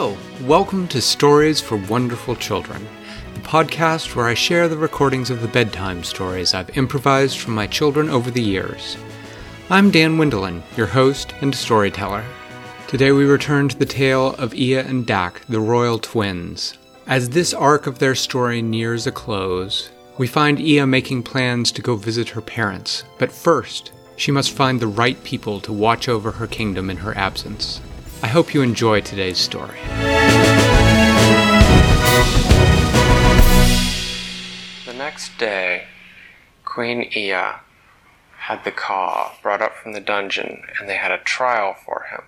Hello, welcome to Stories for Wonderful Children, the podcast where I share the recordings of the bedtime stories I've improvised from my children over the years. I'm Dan Wendelin, your host and storyteller. Today we return to the tale of Ia and Dak, the royal twins. As this arc of their story nears a close, we find Ia making plans to go visit her parents, but first, she must find the right people to watch over her kingdom in her absence. I hope you enjoy today's story. The next day, Queen Ia had the Ka brought up from the dungeon and they had a trial for him,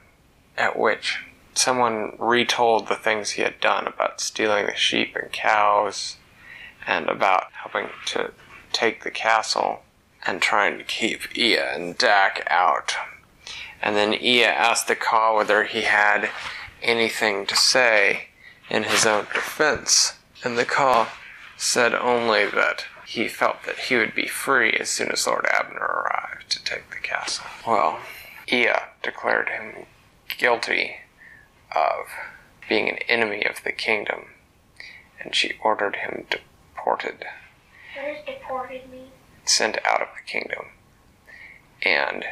at which someone retold the things he had done about stealing the sheep and cows and about helping to take the castle and trying to keep Ia and Dak out. And then Ia asked the Ka whether he had anything to say in his own defense, and the Ka said only that he felt that he would be free as soon as Lord Abner arrived to take the castle. Well, Ia declared him guilty of being an enemy of the kingdom, and she ordered him deported. What does deported mean? sent out of the kingdom. And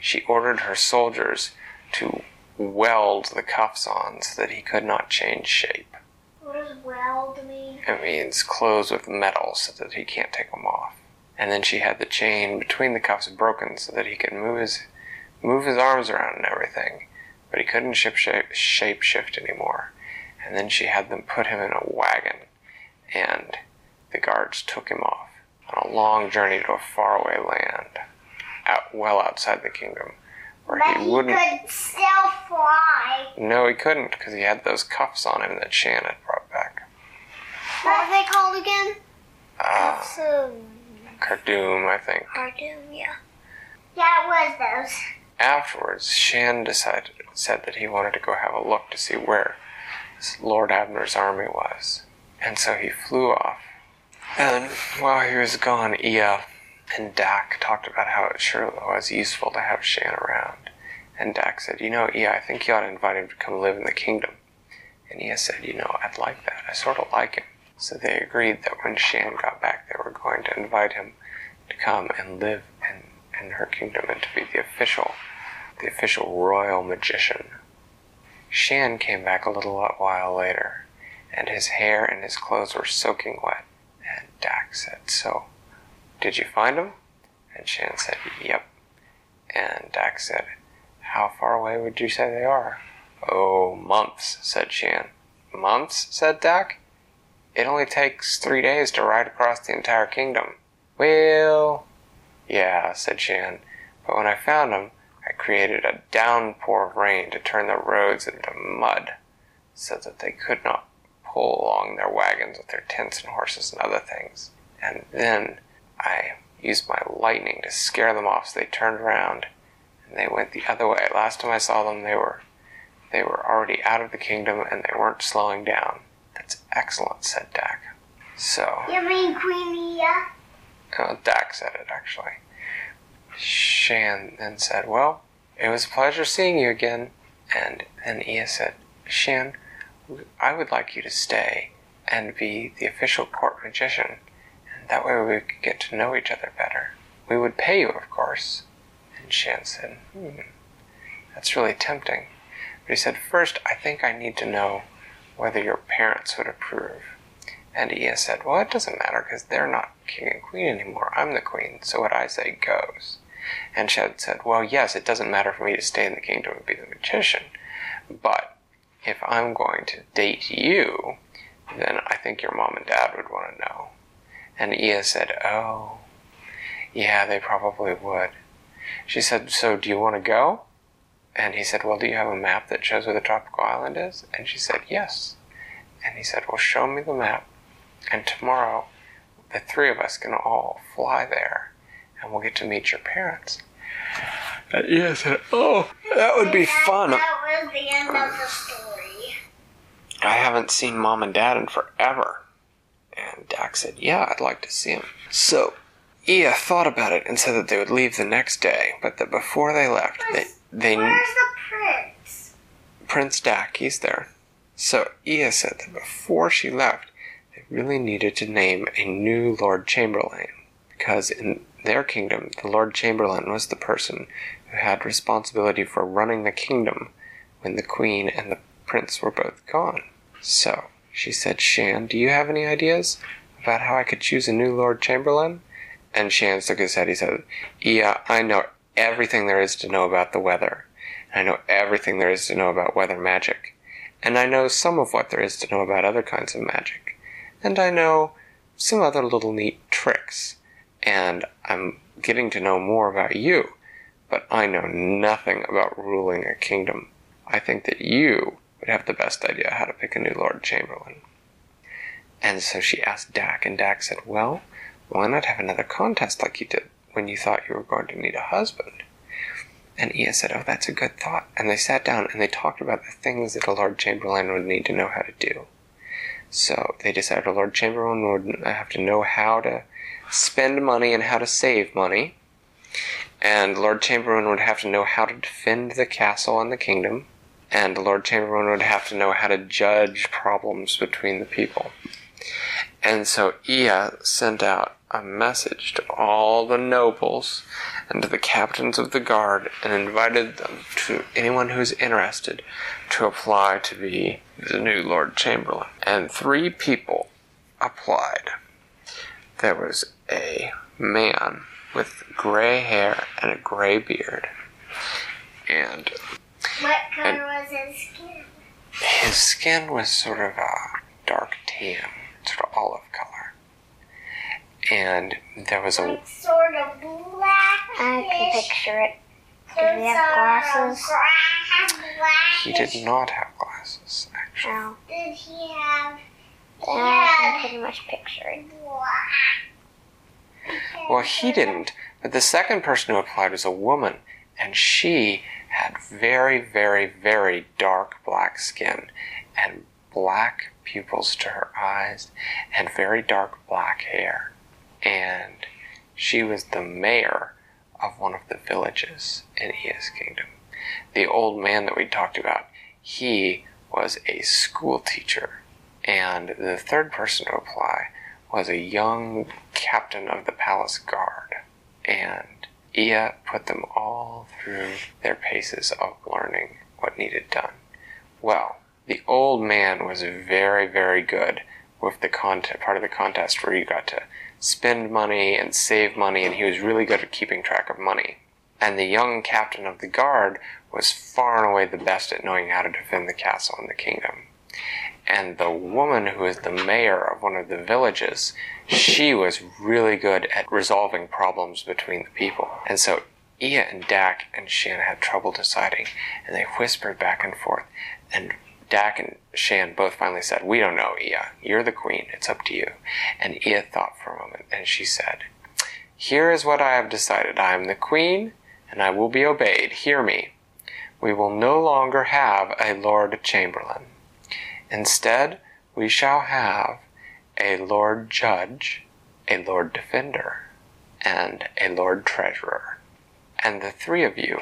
she ordered her soldiers to weld the cuffs on so that he could not change shape. What does weld mean? It means clothes with metal so that he can't take them off. And then she had the chain between the cuffs broken so that he could move his move his arms around and everything, but he couldn't ship shape, shape shift anymore. And then she had them put him in a wagon, and the guards took him off on a long journey to a faraway land, out well outside the kingdom, where But he he wouldn't. could still fly. No, he couldn't because he had those cuffs on him that Shan had brought back. What are they called again? Ah, So, Cardoon, I think. cartoon, yeah. Yeah, it was those. Afterwards, Shan decided said that he wanted to go have a look to see where Lord Abner's army was, and so he flew off. And while he was gone, Ia and Dak talked about how it sure was useful to have Shan around. And Dak said, "You know, Ia, I think you ought to invite him to come live in the kingdom." And Ia said, "You know, I'd like that. I sort of like him." So they agreed that when Shan got back, they were going to invite him to come and live in, in her kingdom and to be the official, the official royal magician. Shan came back a little while later, and his hair and his clothes were soaking wet. And Dak said, "So, did you find them?" And Shan said, "Yep." And Dak said, "How far away would you say they are?" "Oh, months," said Shan. "Months?" said Dak. It only takes three days to ride across the entire kingdom. Well, yeah, said Shan. But when I found them, I created a downpour of rain to turn the roads into mud, so that they could not pull along their wagons with their tents and horses and other things. And then I used my lightning to scare them off so they turned around and they went the other way. Last time I saw them they were they were already out of the kingdom and they weren't slowing down. That's excellent, said Dak. So You mean Queen Ia? uh, Dak said it actually. Shan then said, Well, it was a pleasure seeing you again. And then Ia said, Shan, I would like you to stay and be the official court magician, that way we could get to know each other better. We would pay you, of course. And Shan said, Hmm, that's really tempting. But he said, First, I think I need to know whether your parents would approve. And Ia said, Well, it doesn't matter because they're not king and queen anymore. I'm the queen, so what I say goes. And Shed said, Well, yes, it doesn't matter for me to stay in the kingdom and be the magician, but if I'm going to date you, then I think your mom and dad would want to know. And Ia said, Oh, yeah, they probably would. She said, So do you want to go? And he said, Well, do you have a map that shows where the tropical island is? And she said, Yes. And he said, Well, show me the map. And tomorrow, the three of us can all fly there and we'll get to meet your parents. And Ia said, Oh, that would be fun. That was the end of the story. I haven't seen mom and dad in forever. And Dak said, Yeah, I'd like to see him. So, Ia thought about it and said that they would leave the next day, but that before they left, they, they Where's the prince? Prince Dak, he's there. So Ia said that before she left, they really needed to name a new Lord Chamberlain, because in their kingdom, the Lord Chamberlain was the person who had responsibility for running the kingdom when the queen and the prince were both gone. So she said, Shan, do you have any ideas about how I could choose a new Lord Chamberlain? And Shan shook his head. He said, Yeah, I know everything there is to know about the weather. I know everything there is to know about weather magic. And I know some of what there is to know about other kinds of magic. And I know some other little neat tricks. And I'm getting to know more about you. But I know nothing about ruling a kingdom. I think that you would have the best idea how to pick a new Lord Chamberlain. And so she asked Dak, and Dak said, Well, why not have another contest like you did when you thought you were going to need a husband? And Ia said, Oh, that's a good thought. And they sat down and they talked about the things that a Lord Chamberlain would need to know how to do. So they decided a Lord Chamberlain would have to know how to spend money and how to save money. And Lord Chamberlain would have to know how to defend the castle and the kingdom. And the Lord Chamberlain would have to know how to judge problems between the people. And so Ia sent out a message to all the nobles and to the captains of the guard and invited them to anyone who's interested to apply to be the new Lord Chamberlain. And three people applied. There was a man with gray hair and a gray beard. And color was his skin? his skin was sort of a dark tan, sort of olive color. And there was a Like sort of black. I can picture it. Did he have glasses? he did not have glasses actually. No. Did he have? He Now I can pretty much picture it. Well, he didn't, but the second person who applied was a woman, and she had very, very, very dark black skin and black pupils to her eyes and very dark black hair. And she was the mayor of one of the villages in Ia's kingdom. The old man that we talked about, he was a school teacher. And the third person to apply was a young captain of the palace guard. And Ia put them all through their paces of learning what needed done. Well, the old man was very, very good with the part of the contest where you got to spend money and save money, and he was really good at keeping track of money. And the young captain of the guard was far and away the best at knowing how to defend the castle and the kingdom. And the woman who is the mayor of one of the villages, she was really good at resolving problems between the people. And so Ia and Dak and Shan had trouble deciding, and they whispered back and forth. And Dak and Shan both finally said, We don't know, Ia. You're the queen. It's up to you. And Ia thought for a moment, and she said, Here is what I have decided. I am the queen, and I will be obeyed. Hear me. We will no longer have a Lord Chamberlain. Instead, we shall have a Lord Judge, a Lord Defender, and a Lord Treasurer. And the three of you,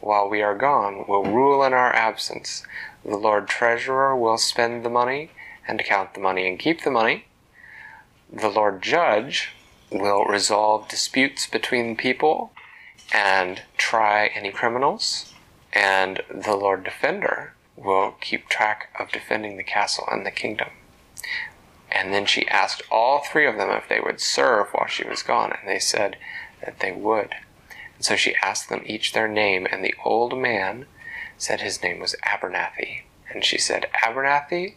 while we are gone, will rule in our absence. The Lord Treasurer will spend the money and count the money and keep the money. The Lord Judge will resolve disputes between people and try any criminals. And the Lord Defender will keep track of defending the castle and the kingdom. And then she asked all three of them if they would serve while she was gone, and they said that they would. And so she asked them each their name, and the old man said his name was Abernathy. And she said, Abernathy,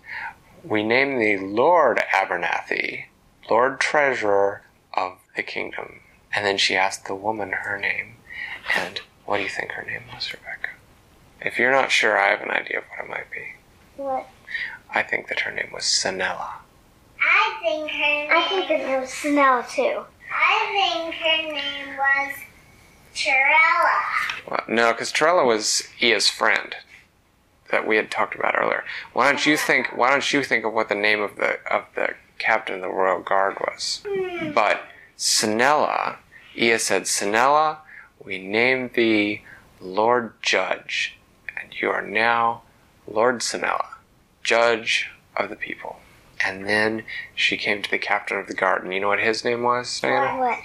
we name thee Lord Abernathy, Lord Treasurer of the kingdom. And then she asked the woman her name, and what do you think her name was, Rebecca? If you're not sure, I have an idea of what it might be. What? I think that her name was Sanella. I think her name. I think that it was Snell too. I think her name was Chirella. Well, no, because Torella was Ia's friend that we had talked about earlier. Why don't you think? Why don't you think of what the name of the of the captain of the royal guard was? Hmm. But Sinella, Ia said, Sinella, we name thee Lord Judge, and you are now Lord Sinella. judge of the people. And then she came to the captain of the garden. You know what his name was, Diana? What?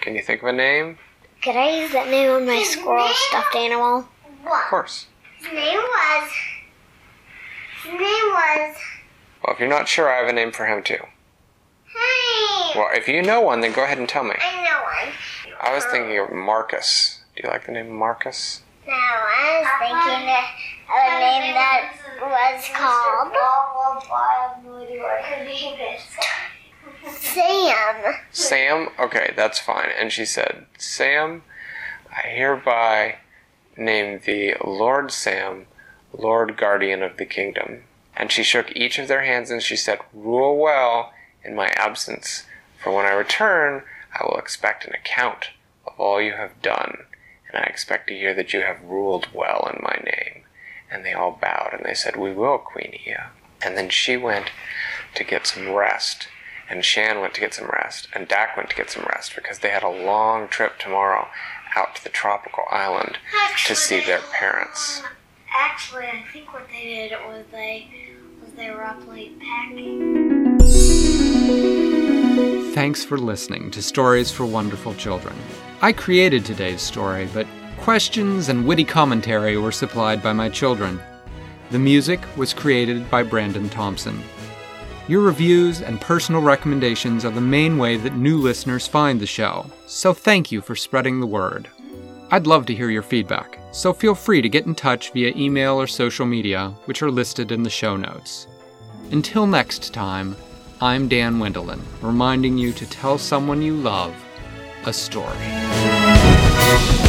Can you think of a name? Could I use that name on my squirrel stuffed animal? Of course. His name was. His name was. Well, if you're not sure, I have a name for him too. Hey. Well, if you know one, then go ahead and tell me. I know one. I was thinking of Marcus. Do you like the name Marcus? No, I was thinking of a name that was called Sam. Sam? Okay, that's fine. And she said, Sam, I hereby name thee Lord Sam, Lord Guardian of the Kingdom. And she shook each of their hands and she said, Rule well in my absence, for when I return, I will expect an account of all you have done, and I expect to hear that you have ruled well in my name. And they all bowed and they said, We will, Queen Ia. And then she went to get some rest, and Shan went to get some rest, and Dak went to get some rest because they had a long trip tomorrow out to the tropical island to see their um, parents. Actually, I think what they did was they was they were up late packing. Thanks for listening to Stories for Wonderful Children. I created today's story, but questions and witty commentary were supplied by my children. The music was created by Brandon Thompson. Your reviews and personal recommendations are the main way that new listeners find the show, so thank you for spreading the word. I'd love to hear your feedback, so feel free to get in touch via email or social media, which are listed in the show notes. Until next time, I'm Dan Wendelin, reminding you to tell someone you love a story.